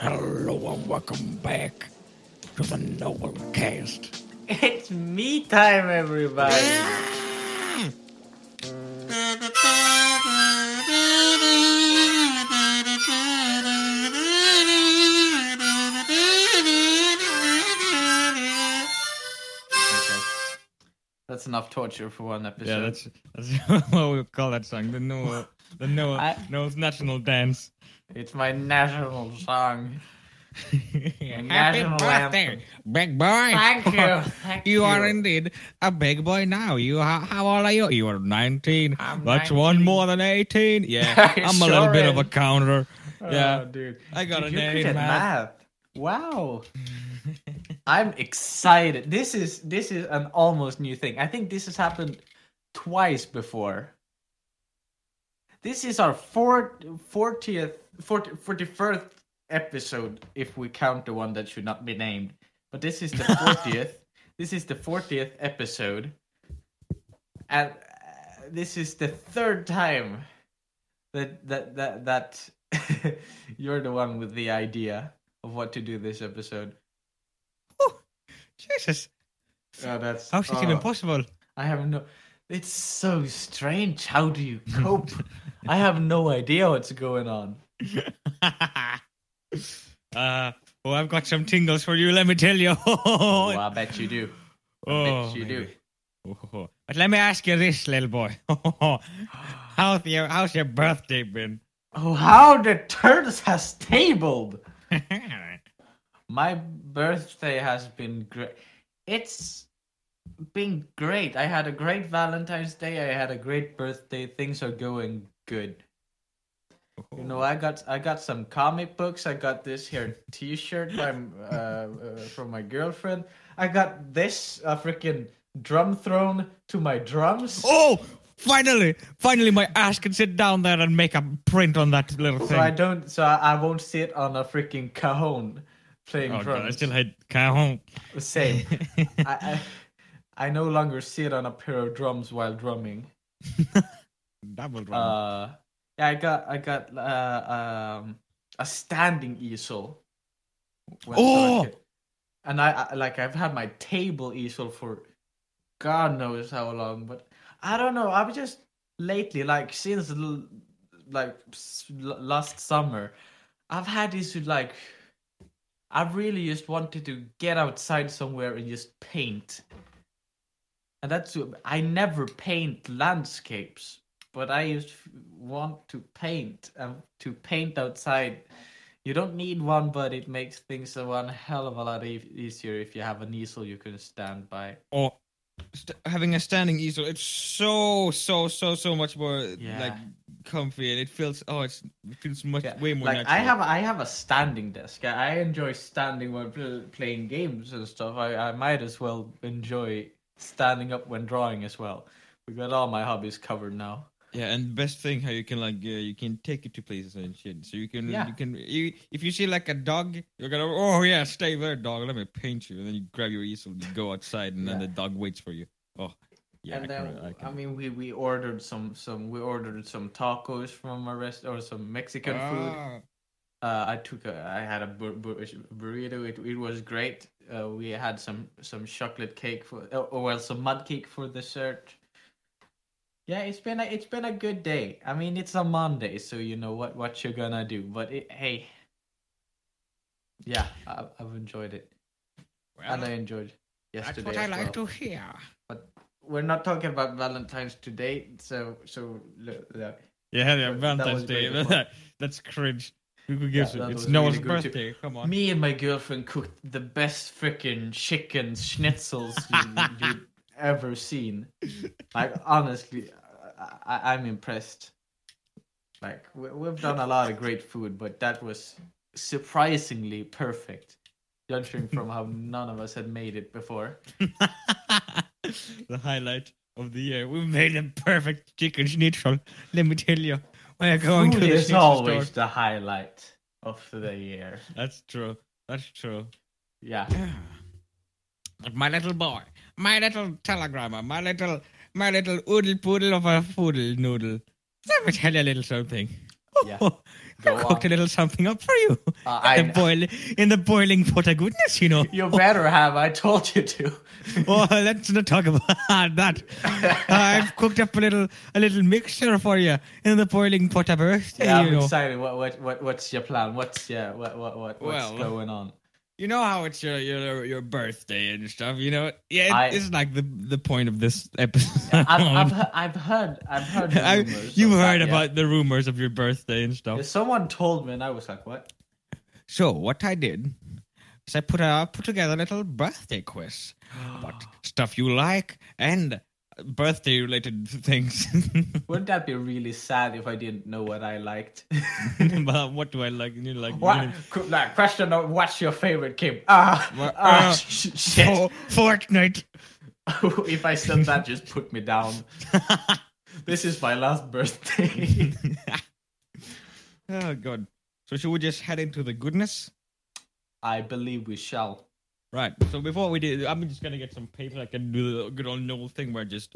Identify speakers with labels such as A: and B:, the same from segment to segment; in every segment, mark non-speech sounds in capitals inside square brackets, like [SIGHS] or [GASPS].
A: Hello and welcome back to the Noble Cast.
B: It's me time, everybody. That's enough torture for one episode.
C: Yeah, that's that's [LAUGHS] what we call that song. The Noah, the Noah,
B: I-
C: Noel's national dance.
B: It's my national song. [LAUGHS]
C: Happy
B: national
C: birthday,
B: anthem.
C: big boy.
B: Thank you. [LAUGHS] Thank
C: You are indeed a big boy now. You how, how old are you? You are 19.
B: I'm
C: That's
B: 19.
C: one more than 18. Yeah, [LAUGHS] I'm a little
B: sure
C: bit of a counter. Oh, yeah.
B: Oh, dude.
C: I got
B: Dude,
C: an A
B: good
C: in
B: at
C: math.
B: math. Wow. I'm excited. This is this is an almost new thing. I think this has happened twice before. This is our fourth, 40th, 40, 41st episode if we count the one that should not be named. But this is the [LAUGHS] 40th. this is the 40th episode. And uh, this is the third time that that that that [LAUGHS] you're the one with the idea of what to do this episode.
C: Oh, Jesus,
B: Oh, that's
C: how's it
B: oh,
C: even possible?
B: I have no. It's so strange. How do you cope? I have no idea what's going on. [LAUGHS]
C: uh, oh, I've got some tingles for you. Let me tell you.
B: Oh, I bet you do. I
C: Oh,
B: bet you do.
C: maybe. Oh, But let me ask you this, little boy. [LAUGHS] how's your how's your birthday been?
B: Oh, how the turtles has tabled. [LAUGHS] My birthday has been great. It's been great. I had a great Valentine's Day. I had a great birthday. Things are going good. You know, I got I got some comic books. I got this here T-shirt from uh, uh, from my girlfriend. I got this uh, freaking drum throne to my drums.
C: oh, finally, finally, my ass can sit down there and make a print on that little thing. So.
B: I don't. So I, I won't sit on a freaking cajon playing
C: oh
B: drums.
C: god, I still had cajon.
B: Same. [LAUGHS] I, I I no longer sit on a pair of drums while drumming. [LAUGHS]
C: Double drum.
B: Uh, yeah, I got I got uh, um a standing easel. I
C: Oh!
B: and I, I like I've had my table easel for God knows how long, but I don't know. I've just lately, like since like last summer, I've had this like I really just wanted to get outside somewhere and just paint. And that's I never paint landscapes, but I just want to paint and to paint outside. You don't need one, but it makes things a one hell of a lot e- easier if you have an easel you can stand by.
C: or st- having a standing easel, it's so so so so much more
B: Yeah.
C: like comfy, and it feels oh, it's it feels much
B: Yeah,
C: way more
B: like
C: natural.
B: I have I have a standing desk. I I enjoy standing while playing games and stuff. I, I might as well enjoy standing up when drawing as well. We got all my hobbies covered now.
C: Yeah, and the best thing how you can like uh, you can take it to places and shit. So you can
B: Yeah.
C: you can you if you see like a dog, you're gonna oh yeah, stay there, dog. Let me paint you, and then you grab your easel, you go outside, and then the dog waits for you. Oh, yeah.
B: and
C: I
B: then
C: can, I
B: I, mean we, we ordered some some we ordered some tacos from a rest or some Mexican food.
C: Ah,
B: Uh, I took a I had a bur- bur- burrito. It it was great. Uh, we had some some chocolate cake for oh, oh well some mud cake for dessert. Yeah, it's been a it's been a good day. I mean, it's a Monday, so you know what what you're gonna do. But it, hey, yeah, I, I've enjoyed it, and I
C: well,
B: enjoyed
C: that's what I like
B: well.
C: to hear.
B: But we're not talking about Valentine's today, so so look, look.
C: Yeah, yeah,
B: That- that
C: Valentine's Day. [LAUGHS] That's cringe. Who could
B: Yeah, that
C: It's Noel's
B: really too.
C: birthday. Come on.
B: Me and my girlfriend cooked the best freaking chicken schnitzels you, you've ever seen. Like honestly, I, I, I'm impressed. Like we, we've done a lot of great food, but that was surprisingly perfect, judging from how none of us had made it before. [LAUGHS]
C: the highlight of the year. We made a perfect chicken schnitzel. Let me tell you. We're going
B: Food
C: to the
B: is always
C: store.
B: the highlight of the year.
C: That's true. That's true.
B: Yeah.
C: But my little boy, my little telegrammer, my little, my little oodle poodle of a poodle noodle. Let me tell you a little something.
B: Yeah. [LAUGHS]
C: I
B: Go [LAUGHS]
C: cooked a little something up for you.
B: Uh,
C: in,
B: I-
C: the boil, in the boiling pot of goodness, you know.
B: You better have. I told you to. [LAUGHS]
C: oh, let's not talk about that. [LAUGHS] I've cooked up a little a little mixture for you in the boiling pot of birthday,
B: Yeah, I'm
C: you know.
B: excited. What, what, what, what's your plan? What's yeah, what, what, what, what's
C: Well,
B: going on?
C: You know how it's your your your birthday and stuff, you know? Yeah,
B: I-
C: it's like the the point of this episode.
B: I've, I've, [LAUGHS] I've heard, I've heard. The
C: I- you've
B: of that,
C: heard
B: yeah.
C: about the rumors of your birthday and stuff.
B: Someone told me, and I was like, "What?"
C: So what I did is I put a put together a little birthday quiz about [GASPS] stuff you like and birthday related things. [LAUGHS]
B: Wouldn't that be really sad if I didn't know what I liked? [LAUGHS]
C: but what do I like? You like
B: what? Qu- Like, question of what's your favorite game? Ah, ah,
C: uh,
B: sh- shit.
C: For, Fortnite. [LAUGHS]
B: if I said that, just put me down. This is my last birthday.
C: oh god. So should we just head into the goodness?
B: I believe we shall.
C: Right. So before we do, I'm just gonna get some paper. I can do the good old Noel thing where I just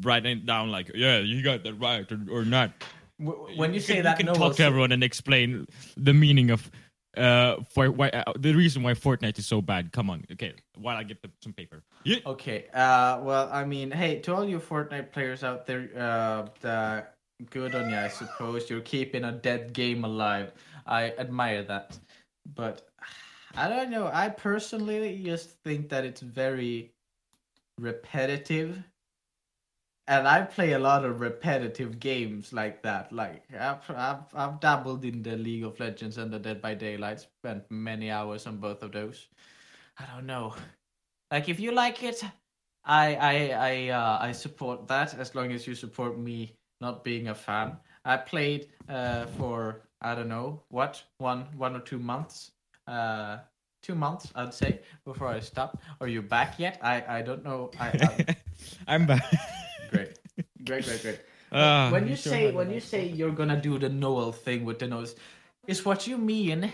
C: writing it down like, yeah, you got that right or, or not.
B: When you, say
C: can,
B: that,
C: you can talk to everyone and explain the meaning of uh for why uh, the reason why Fortnite is so bad. Come on, okay. While I get the, some paper. Yeah.
B: Okay. Uh, well, I mean, hey, to all you Fortnite players out there, uh, the good on you, I suppose. You're keeping a dead game alive. I admire that, but I don't know. I personally just think that it's very repetitive. And I play a lot of repetitive games like that. Like I've, I've I've dabbled in the League of Legends and the Dead by Daylight. Spent many hours on both of those. I don't know. Like if you like it, I I I uh, I support that as long as you support me not being a fan. I played uh, for I don't know what one one or two months. Uh, two months I'd say before I stopped. Are you back yet? I I don't know. I, [LAUGHS] I
C: I'm back.
B: great, great, great, great. [LAUGHS]
C: Ah,
B: when you
C: sure
B: say when you say you're gonna do the Noel thing with the nose, is what you mean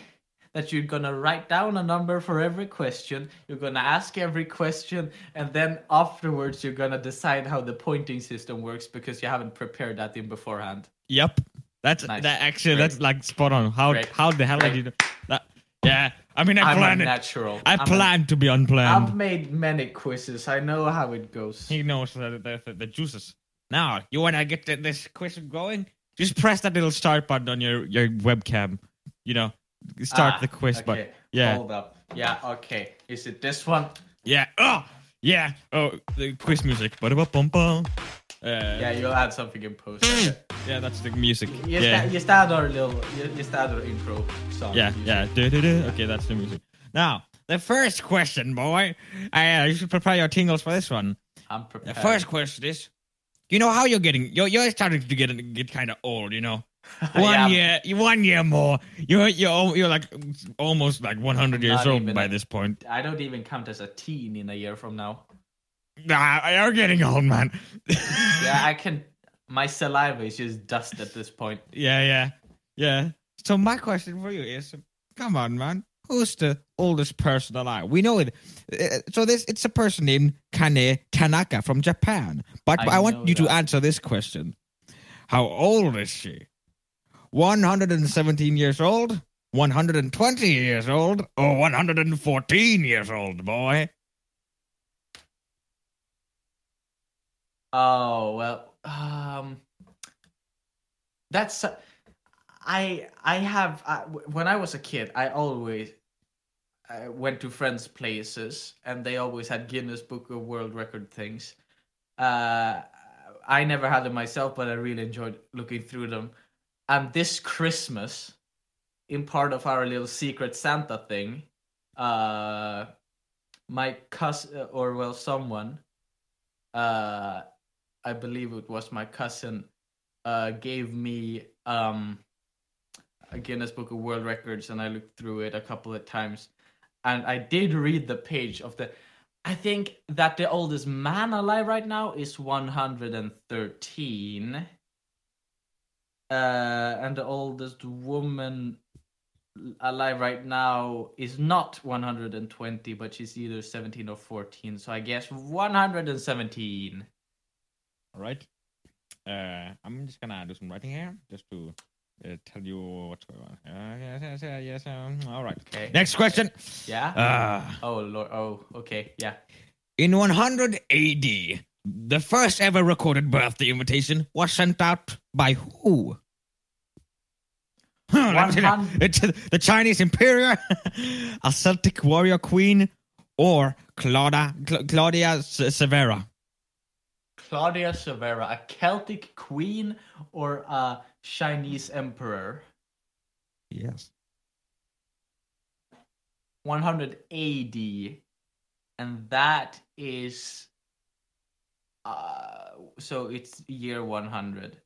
B: that you're gonna write down a number for every question, you're gonna ask every question, and then afterwards you're gonna decide how the pointing system works because you haven't prepared that in beforehand.
C: Yep. That's
B: Nice.
C: that actually
B: Great.
C: that's like spot on. How
B: Great.
C: how the hell
B: Great.
C: did you do that? Yeah. I mean I
B: I'm a
C: planned it.
B: natural.
C: I
B: I'm a-
C: planned to be unplanned.
B: I've made many quizzes. I know how it goes.
C: He knows the, the, the, the juices. Now, you want to get the, this quiz going? Just press that little start button on your, your webcam. You know, start
B: Ah,
C: the quiz
B: okay.
C: button. Yeah.
B: Hold up. Yeah. Okay. Is it this one?
C: Yeah. Oh, yeah. Oh, the quiz music. Ba-da-ba-bum-bum. Uh,
B: Yeah. You'll add something in post.
C: Yeah, that's the music. Mm. yeah.
B: add, just add our little, ju- just add our intro song.
C: Yeah,
B: music.
C: yeah. Du-du-du. Okay, that's the music. Now, the first question, boy. Uh, you should prepare your tingles for this one.
B: I'm prepared.
C: The first question is, you know how you're getting? You're you're starting to get get kind of old, you know. [LAUGHS] One
B: Yeah.
C: year, one year more. You're you're you're like almost like 100 years old by
B: a-
C: this point.
B: I don't even count as a teen in a year from now.
C: Nah, you're getting old, man. [LAUGHS]
B: Yeah, I can. My saliva is just dust at this point.
C: yeah, yeah, yeah. So my question for you is, come on, man. Who's the oldest person alive? We know it. Uh, So this it's a person named Kane Tanaka from Japan. But
B: I
C: I, want you to answer this question. How old is she? 117 years old, 120 years old, or 114 years old, boy?
B: Oh well, um, that's. I I have I, when I was a kid, I always I went to friends' places, and they always had Guinness Book of World Record things. Uh, I never had them myself, but I really enjoyed looking through them. And this Christmas, in part of our little secret Santa thing, uh, my cousin, or well, someone, uh, I believe it was my cousin, uh, gave me um, a Guinness Book of World Records, and I looked through it a couple of times, and I did read the page of the. I think that the oldest man alive right now is 113. Uh, and the oldest woman alive right now is not 120, but she's either 17 or 14. So I guess 117.
C: All right. Uh, I'm just gonna do some writing here, just to uh, tell you what's going on. Uh, yes, yes, yes, yes, um, all right.
B: Okay.
C: Next question.
B: Yeah.
C: Uh,
B: oh lord. Oh, okay. Yeah.
C: in 100 AD, the first ever recorded birthday invitation was sent out by who? [LAUGHS] Let me tell you,
B: 100
C: the Chinese Imperial, [LAUGHS] a Celtic warrior queen, or Claudia, Cla- Claudia Severa.
B: Claudia Severa, a Celtic queen or a Chinese emperor?
C: Yes.
B: 100 AD, and that is uh, so it's year 100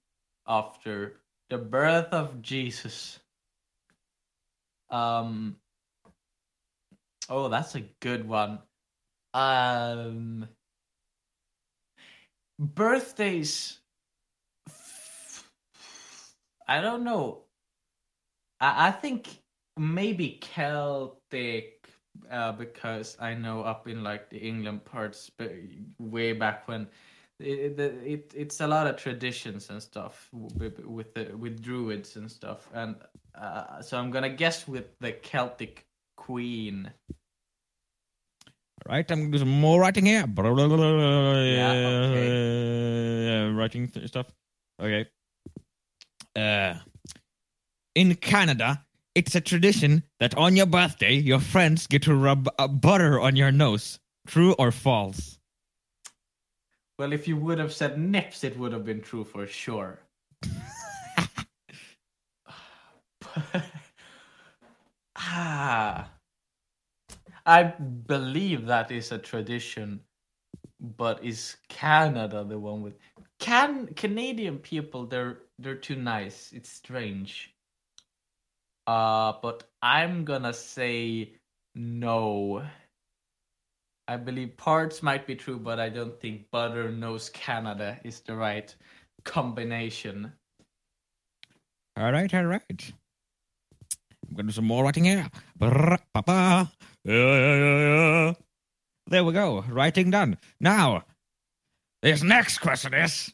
B: after the birth of Jesus. Um. Oh, that's a good one. Um. Birthdays. I don't know. I, I think maybe Celtic, uh, because I know up in like the England parts, way back when, it, it it's a lot of traditions and stuff with with the with druids and stuff, and uh, so I'm gonna guess with the Celtic queen.
C: Right, I'm gonna do some more writing here.
B: Yeah,
C: Yeah, writing th- stuff. Okay. Uh, in Canada, it's a tradition that on your birthday, your friends get to rub uh, butter on your nose. True or false?
B: Well, if you would have said nips, it would have been true for sure. [LAUGHS] [SIGHS] [SIGHS] ah, I believe that is a tradition, but is Canada the one with can Canadian people? They're they're too nice. It's strange. Uh, but I'm gonna say no. I believe parts might be true, but I don't think butter nose Canada is the right combination.
C: All right, all right. I'm gonna do some more writing here. Yeah, yeah, yeah. There we go. Writing done. Now, this next question is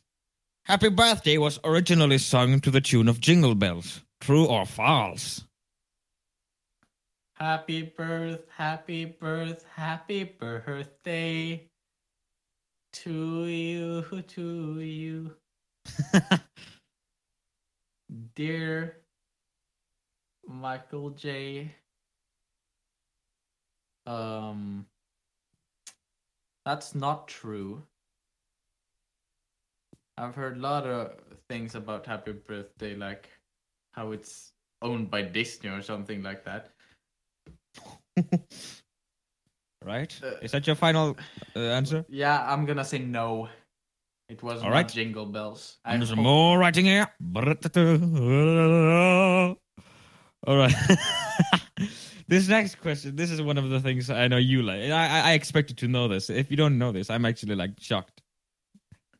C: Happy Birthday was originally sung to the tune of Jingle Bells. True or false?
B: Happy birth, happy birth, happy birthday to you, to you, [LAUGHS] dear Michael J. Um, that's not true. I've heard a lot of things about Happy Birthday, like how it's owned by Disney or something like that. [LAUGHS]
C: right?
B: Uh,
C: Is that your final uh, answer?
B: Yeah, I'm gonna say no. It was
C: All right.
B: Jingle Bells.
C: And some
B: hope-
C: more writing here. All right. [LAUGHS] this next question, this is one of the things I know you like. I, I, expected to know this. If you don't know this, I'm actually like shocked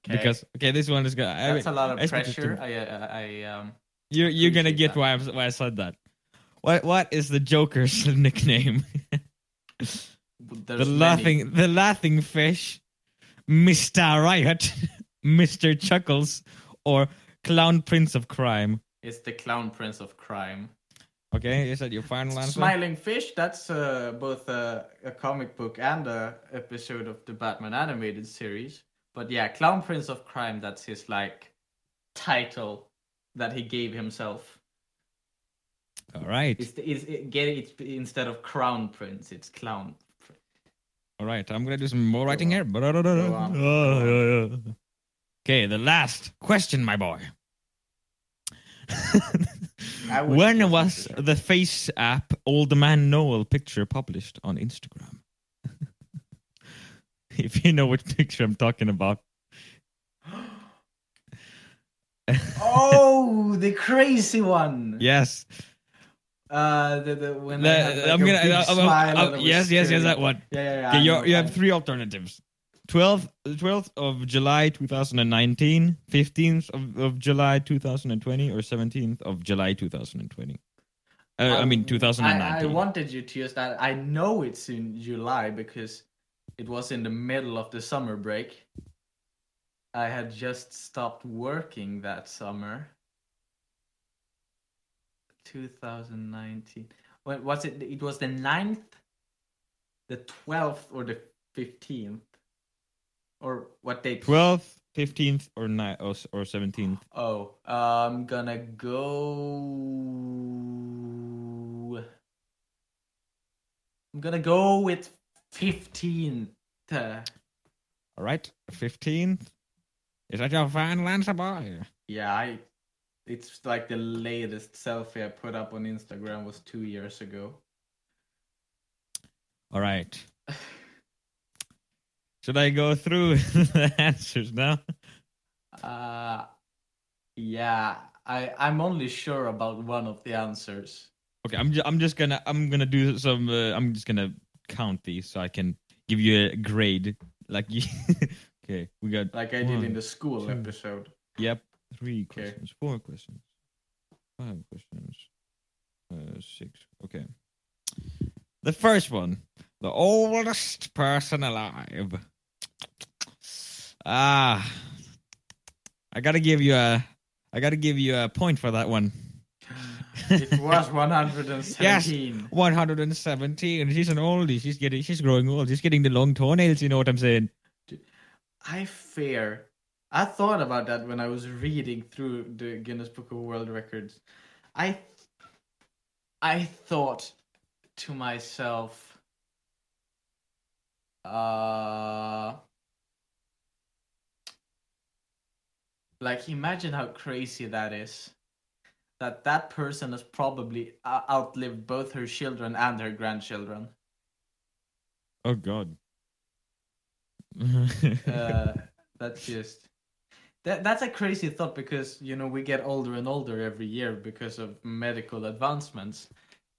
B: Okay.
C: because okay, this one is gonna. I
B: that's a lot of
C: I expected to-
B: pressure. I, I, I um.
C: You're you're gonna get
B: that.
C: why I why I said that. What what is the Joker's [LAUGHS] nickname? The
B: many.
C: laughing the laughing fish, Mister Riot, [LAUGHS] Mister Chuckles, or Clown Prince of Crime.
B: It's the Clown Prince of Crime.
C: Okay, is that your final answer?
B: Smiling Fish. That's uh, both a, a comic book and a episode of the Batman animated series. But yeah, Clown Prince of Crime. That's his like title that he gave himself.
C: All right,
B: It's, it's it, get it instead of Crown Prince. It's Clown. Prince.
C: All right. I'm gonna do some more writing here.
B: On.
C: Okay, the last question, my boy. [LAUGHS]
B: I
C: when was
B: hard.
C: the Face app Old Man Noel picture published on Instagram? [LAUGHS] if you know which picture I'm talking about. [LAUGHS]
B: oh, the crazy one.
C: Yes.
B: Uh, the, the when
C: The-
B: had, like,
C: I'm gonna. Uh, uh, uh,
B: and it was
C: yes, yes, yes, that one.
B: Yeah, yeah, yeah.
C: Okay, you you have three alternatives. 12th, 12th of July 2019, 15th of, of July 2020, or 17th of July 2020. Uh, I mean
B: Um,
C: 2019.
B: I, I wanted you to use that. I know it's in July because it was in the middle of the summer break. I had just stopped working that summer. 2019. When was it? It was the 9th, the 12th, or the 15th? Or what date?
C: 12th, 15th, or ni- or, or 17th.
B: Oh, I'm gonna go. I'm gonna go with 15th. Uh,
C: All right, 15th. Is that your final answer, boy?
B: Yeah, I. It's like the latest selfie I put up on Instagram was two years ago.
C: All right. Should I go through [LAUGHS] the answers now?
B: Uh, yeah, I I'm only sure about one of the answers.
C: Okay, I'm ju- I'm just gonna I'm gonna do some. Uh, I'm just gonna count these so I can give you a grade. Like you. [LAUGHS] okay, we got
B: Like I did in the school
C: two.
B: episode.
C: Yep. Three
B: Okay.
C: questions, four questions, five questions, uh, six. Okay. The first one, the oldest person alive. Ah, I gotta give you a, I gotta give you a point for that one.
B: It was [LAUGHS] 117.
C: Yes, 117. She's an oldie. She's getting, she's growing old. She's getting the long toenails. You know what I'm saying?
B: I fear. I thought about that when I was reading through the Guinness Book of World Records. I I thought to myself uh like imagine how crazy that is that that person has probably uh, outlived both her children and her grandchildren.
C: Oh God.
B: uh, [LAUGHS] that's just that that's a crazy thought because you know we get older and older every year because of medical advancements.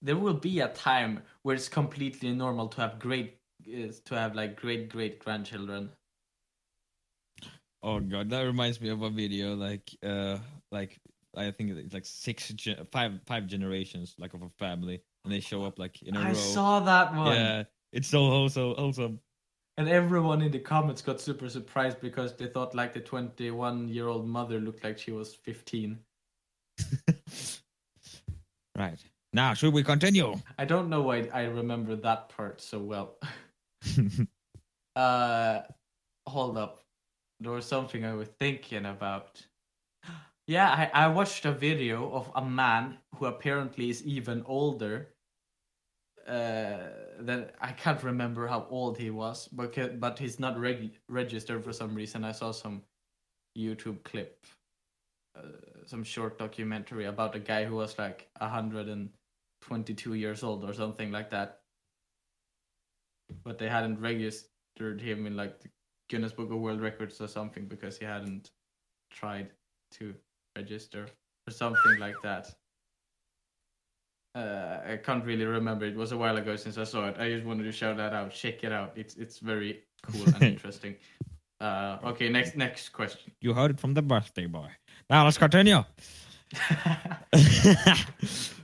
B: There will be a time where it's completely normal to have great uh, to have like great great grandchildren
C: Oh god, that reminds me of a video like uh like I think it's like six gen- five five generations like of a family and they show up like in a
B: i
C: row.
B: I saw that one
C: Yeah, it's so also awesome.
B: and everyone in the comments got super surprised because they thought like the 21 year old mother looked like she was 15 [LAUGHS]
C: Right. Now, should we continue?
B: i don't know why i remember that part so well [LAUGHS] Uh, hold up. There was something I was thinking about. Yeah, I, I watched a video of a man who apparently is even older. Uh, than I can't remember how old he was, but but he's not reg- registered for some reason. I saw some YouTube clip, uh, some short documentary about a guy who was like hundred and twenty-two years old or something like that. But they hadn't registered him in like the Guinness Book of World Records or something because he hadn't tried to register or something like that. Uh, I can't really remember. It was a while ago since I saw it. I just wanted to shout that out. Check it out. It's it's very cool and [LAUGHS] interesting. Uh, okay, next next question.
C: You heard it from the birthday boy. Now let's continue.
B: A [LAUGHS] [LAUGHS]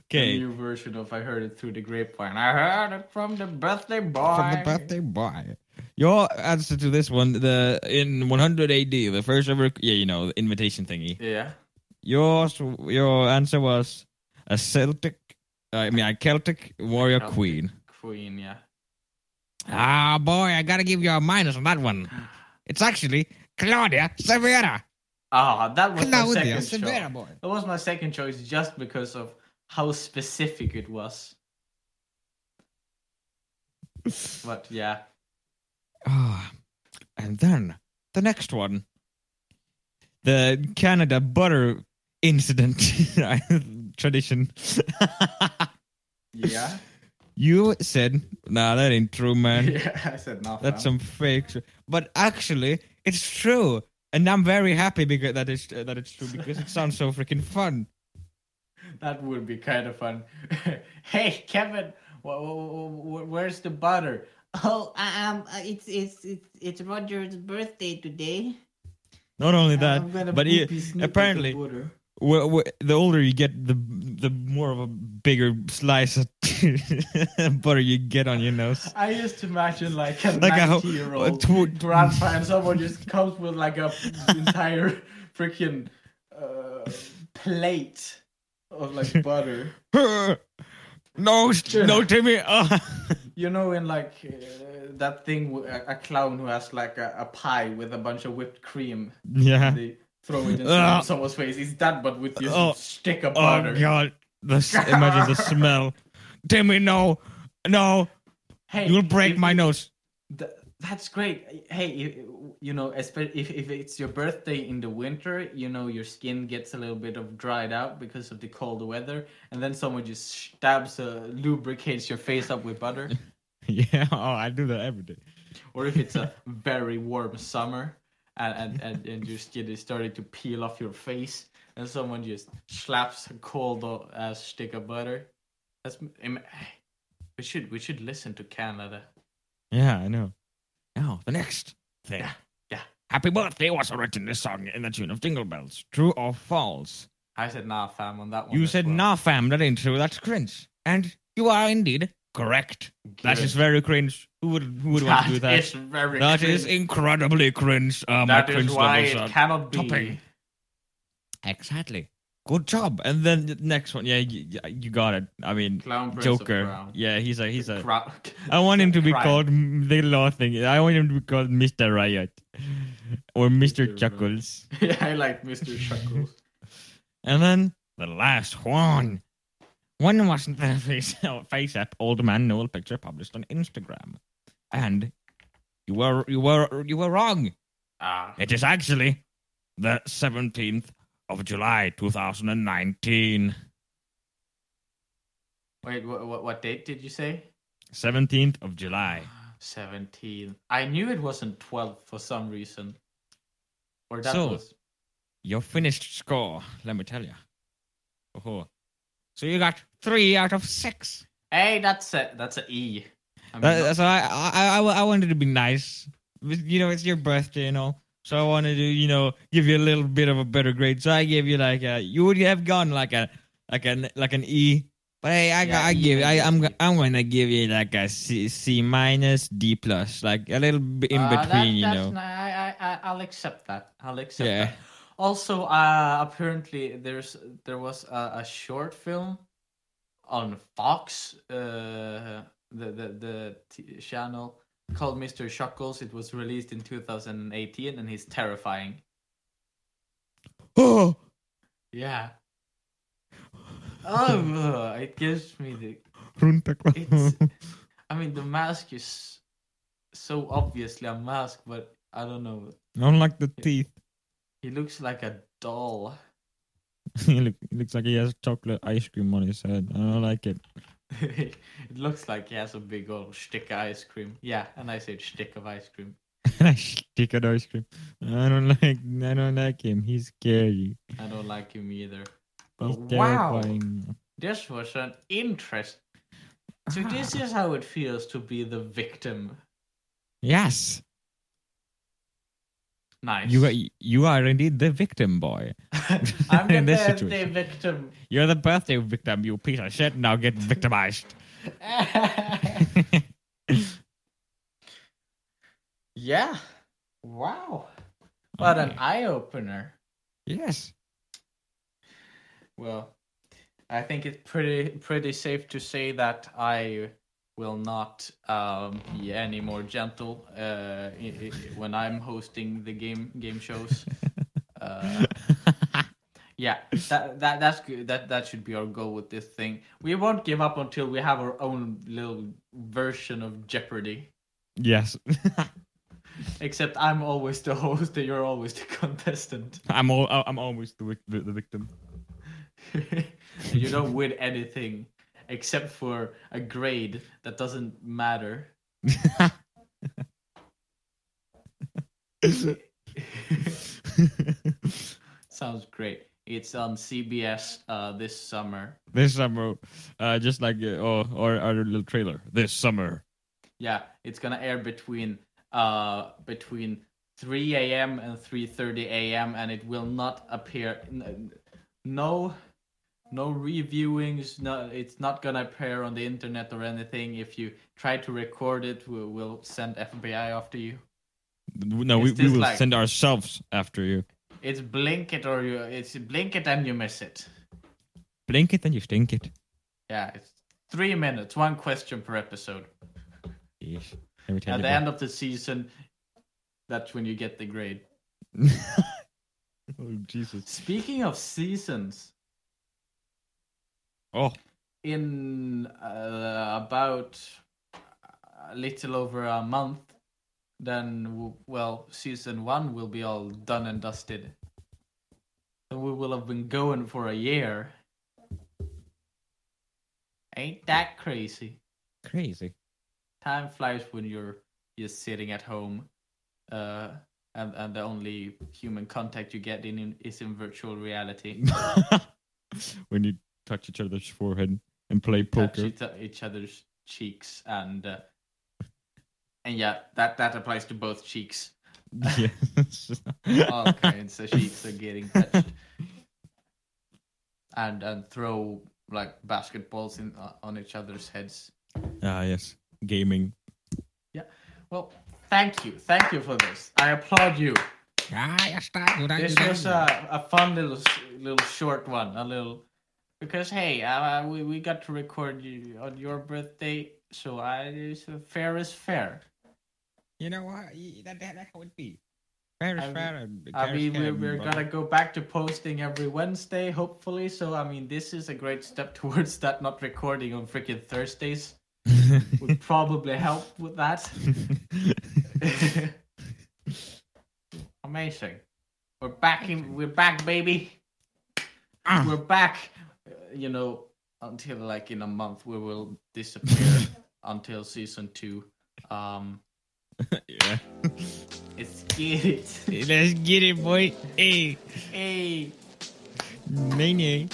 C: okay.
B: new version of I heard it through the grapevine. I heard it from the birthday boy.
C: From the birthday boy. Your answer to this one, the in 100 AD, the first ever, yeah, you know, the invitation thingy.
B: Yeah.
C: Yours, your answer was a Celtic, uh, I mean, a Celtic warrior
B: Celtic.
C: queen.
B: Queen, yeah.
C: Ah, boy, I gotta give you a minus on that one. It's actually Claudia Severa.
B: Ah, that was my second
C: Severa,
B: choice.
C: boy.
B: That was my second choice just because of how specific it was. But yeah.
C: Ah, and then the next one, the Canada butter incident [LAUGHS] tradition.
B: Yeah. [LAUGHS]
C: you said, "Nah, that ain't true, man. [LAUGHS]
B: yeah, I said nothing.
C: That's some fake." But actually, it's true, and I'm very happy because that is uh, that it's true because it sounds so freaking fun.
B: That would be kind of fun. hey, Kevin, wh- wh- wh- where's the butter?
D: Oh, um, uh, it's it's it's it's Roger's birthday today.
C: Not only that, but he-
B: poopy snoop at the
C: apparently, wh- the older you get, the the more of a bigger slice of [LAUGHS] butter you get on your nose. [LAUGHS]
B: I used to imagine like a
C: Like a ho-
B: 90 year
C: a
B: old
C: tw-
B: grandpa and someone just comes with like a entire [LAUGHS] freaking uh, plate of like butter.
C: no, no, Timmy. Oh.
B: You know, in like uh, that thing, a clown who has like a, a pie with a bunch of whipped cream.
C: yeah.
B: They throw it in
C: Ugh.
B: someone's face. It's that, but with this
C: Oh.
B: stick of
C: Oh
B: butter.
C: God! The imagine the smell. [LAUGHS] Timmy, no, no,
B: Hey,
C: you'll break
B: if-
C: my nose.
B: Th- that's great. Hey, you, you know, if if it's your birthday in the winter, you know your skin gets a little bit of dried out because of the cold weather, and then someone just stabs, uh, lubricates your face up with butter. [LAUGHS]
C: Yeah. Oh, I do that every day.
B: or if it's a very warm summer, and and, [LAUGHS] and, and your skin is starting to peel off your face, and someone just slaps a cold uh, stick of butter. That's [SIGHS] we should we should listen to Canada.
C: Yeah, I know. Now the next thing.
B: Yeah, yeah.
C: Happy birthday was written this song in the tune of Jingle Bells. True or false?
B: I said nah, fam, on that one.
C: You said
B: well.
C: nah, fam. That ain't true. That's cringe. And you are indeed correct. That
B: Good.
C: is very cringe. Who would who would want to do that? that?
B: is very
C: That is
B: cringe.
C: incredibly cringe. Uh, my
B: That
C: cringe
B: is why
C: levels
B: it cannot be.
C: topping. Exactly. Good job. And then the next one, yeah, you, you got it. I mean,
B: Clown
C: Joker. Yeah, he's a he's a. [LAUGHS] I want him to be called the law thing. I want him to be called Mr. Riot [LAUGHS] or Mr.
B: Mr.
C: Chuckles. [LAUGHS]
B: yeah, I like Mr. Chuckles.
C: And then the last one. When wasn't the face, face app old man Noel picture published on Instagram? And you were you were you were wrong.
B: Ah,
C: It is actually the seventeenth of July, two thousand and nineteen.
B: wait, what, what, what date did you say?
C: Seventeenth of July.
B: 17. I knew it wasn't 12 for some reason. Or that
C: So-
B: was.
C: Your finished score, let me tell you. Oh. So you got three out of six.
B: Hey, that's a that's a E. I mean,
C: Uh, so I, I, I, I wanted to be nice. You know, it's your birthday and all. So I wanted to, you know, give you a little bit of a better grade. So I gave you like a, you would have gone like a, like an, like an E. But hey, I,
B: Yeah,
C: I give, I, I'm, I'm gonna give you like a C, C minus, D plus, like a little bit in
B: uh, that-
C: between, you know.
B: ni- I, I, I, I'll accept that. I'll accept
C: Yeah.
B: that. Also, uh, apparently there's there was a, a short film on Fox, uh, the the the t- channel called Mr. Chuckles. It was released in 2018, and he's terrifying.
C: Oh, [GASPS]
B: Yeah. Oh, [SIGHS] it gives me the. It's. [LAUGHS] I mean, the mask is so obviously a mask, but I don't know.
C: I don't like the teeth.
B: He looks like a doll. [LAUGHS]
C: he, look, he looks like he has chocolate ice cream on his head. I don't like it. [LAUGHS]
B: it looks like he has a big old stick of ice cream. Yeah, and I said stick of ice cream.
C: I stick at ice cream. I don't like. I don't like him. He's scary.
B: I don't like him either.
C: He's
B: But wow,
C: terrifying.
B: this was an interest. So ah. this is how it feels to be the victim.
C: Yes,
B: Nice.
C: you are. You are indeed the victim, boy. [LAUGHS] [LAUGHS]
B: I'm the birthday
C: situation.
B: victim.
C: You're the birthday victim. You piece of shit. Now get victimized. [LAUGHS]
B: yeah. Wow. What an eye opener.
C: yes.
B: Well, I think it's pretty pretty safe to say that I will not um, be any more gentle uh, i- i- when I'm hosting the game game shows. [LAUGHS] Uh, yeah, that, that that's good. That that should be our goal with this thing. We won't give up until we have our own little version of Jeopardy.
C: yes. [LAUGHS]
B: Except I'm always the host and you're always the contestant.
C: I'm all. I'm always the vic- the, the victim. [LAUGHS]
B: you don't win anything except for a grade that doesn't matter. Is [LAUGHS] it? Sounds great. It's on CBS uh, this summer.
C: this summer, uh, just like uh, or or our little trailer. This summer.
B: Yeah, it's gonna air between uh between 3 a.m. and 3:30 a.m. and it will not appear. No, no reviewings. No, it's not gonna appear on the internet or anything. If you try to record it, we'll, we'll send FBI after you.
C: No, we,
B: It's
C: we will
B: like-
C: send ourselves after you.
B: It's blink it or you. It's blink it and you miss it.
C: Blink it and you stink it.
B: Yeah, it's three minutes, one question per episode.
C: Me
B: At the end of the season, that's when you get the grade. [LAUGHS]
C: oh Jesus.
B: Speaking of seasons,
C: Oh,
B: in uh, about a little over a month, then w- well, season one will be all done and dusted. And we will have been going for a year. Ain't that crazy?
C: crazy.
B: Time flies when you're just sitting at home, uh, and and the only human contact you get in is in virtual reality. [LAUGHS]
C: when you touch each other's forehead and play
B: touch
C: poker.
B: each, each other's cheeks and uh, and yeah that that applies to both cheeks
C: yes.
B: all kinds of cheeks are getting touched and and throw like basketballs in uh, on each other's heads
C: ah, yes. Gaming. Yeah.
B: Well thank you thank you for this i applaud you
C: Ah, yes, thank you, thank
B: this
C: you,
B: was a, a fun little little short one a little because hey uh, we, we got to record you on your birthday so i it's, fair is fair
C: You know what? That, that, that's how it be. Fair is
B: I-
C: fair. and
B: I mean, we're, we're gonna go back to posting every Wednesday, hopefully. So, I mean, this is a great step [LAUGHS] towards that. Not recording on freaking Thursdays [LAUGHS] would probably help with that. [LAUGHS] Amazing. We're back in. We're back, baby.
C: Ah.
B: We're back. You know, until like in a month, we will disappear [LAUGHS] until season two. Um, [LAUGHS]
C: yeah.
B: it's get it. [LAUGHS]
C: Let's get it, boy. Hey,
B: Hey.
C: nay, nay.